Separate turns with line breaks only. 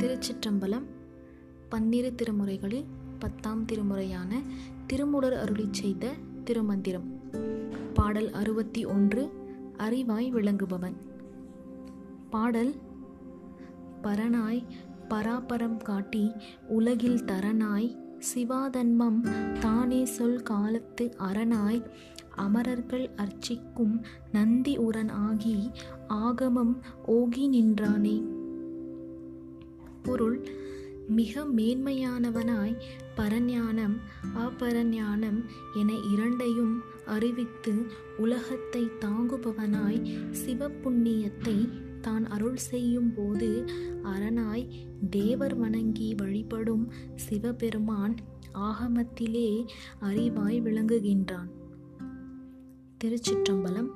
திருச்சிற்றம்பலம் பன்னிரு திருமுறைகளில் பத்தாம் திருமுறையான திருமுடர் அருளி செய்த திருமந்திரம். பாடல் அறுபத்தி ஒன்று அறிவாய் விளங்குபவன். பாடல் பரனாய் பராபரம் காட்டி உலகில் தரனாய் சிவாதன்மம் தானே சொல் காலத்து அரணாய் அமரர்கள் அர்ச்சிக்கும் நந்தி உரன் ஆகி ஆகமம் ஓகி நின்றானே. பொருள் மிக மேன்மையானவனாய் பரஞானம் அபரஞானம் என இரண்டையும் அறிவித்து உலகத்தை தாங்குபவனாய் சிவப்புண்ணியத்தை தான் அருள் செய்யும் போது அரணாய் தேவர் வணங்கி வழிபடும் சிவபெருமான் ஆகமத்திலே அறிவாய் விளங்குகின்றான். திருச்சிற்றம்பலம்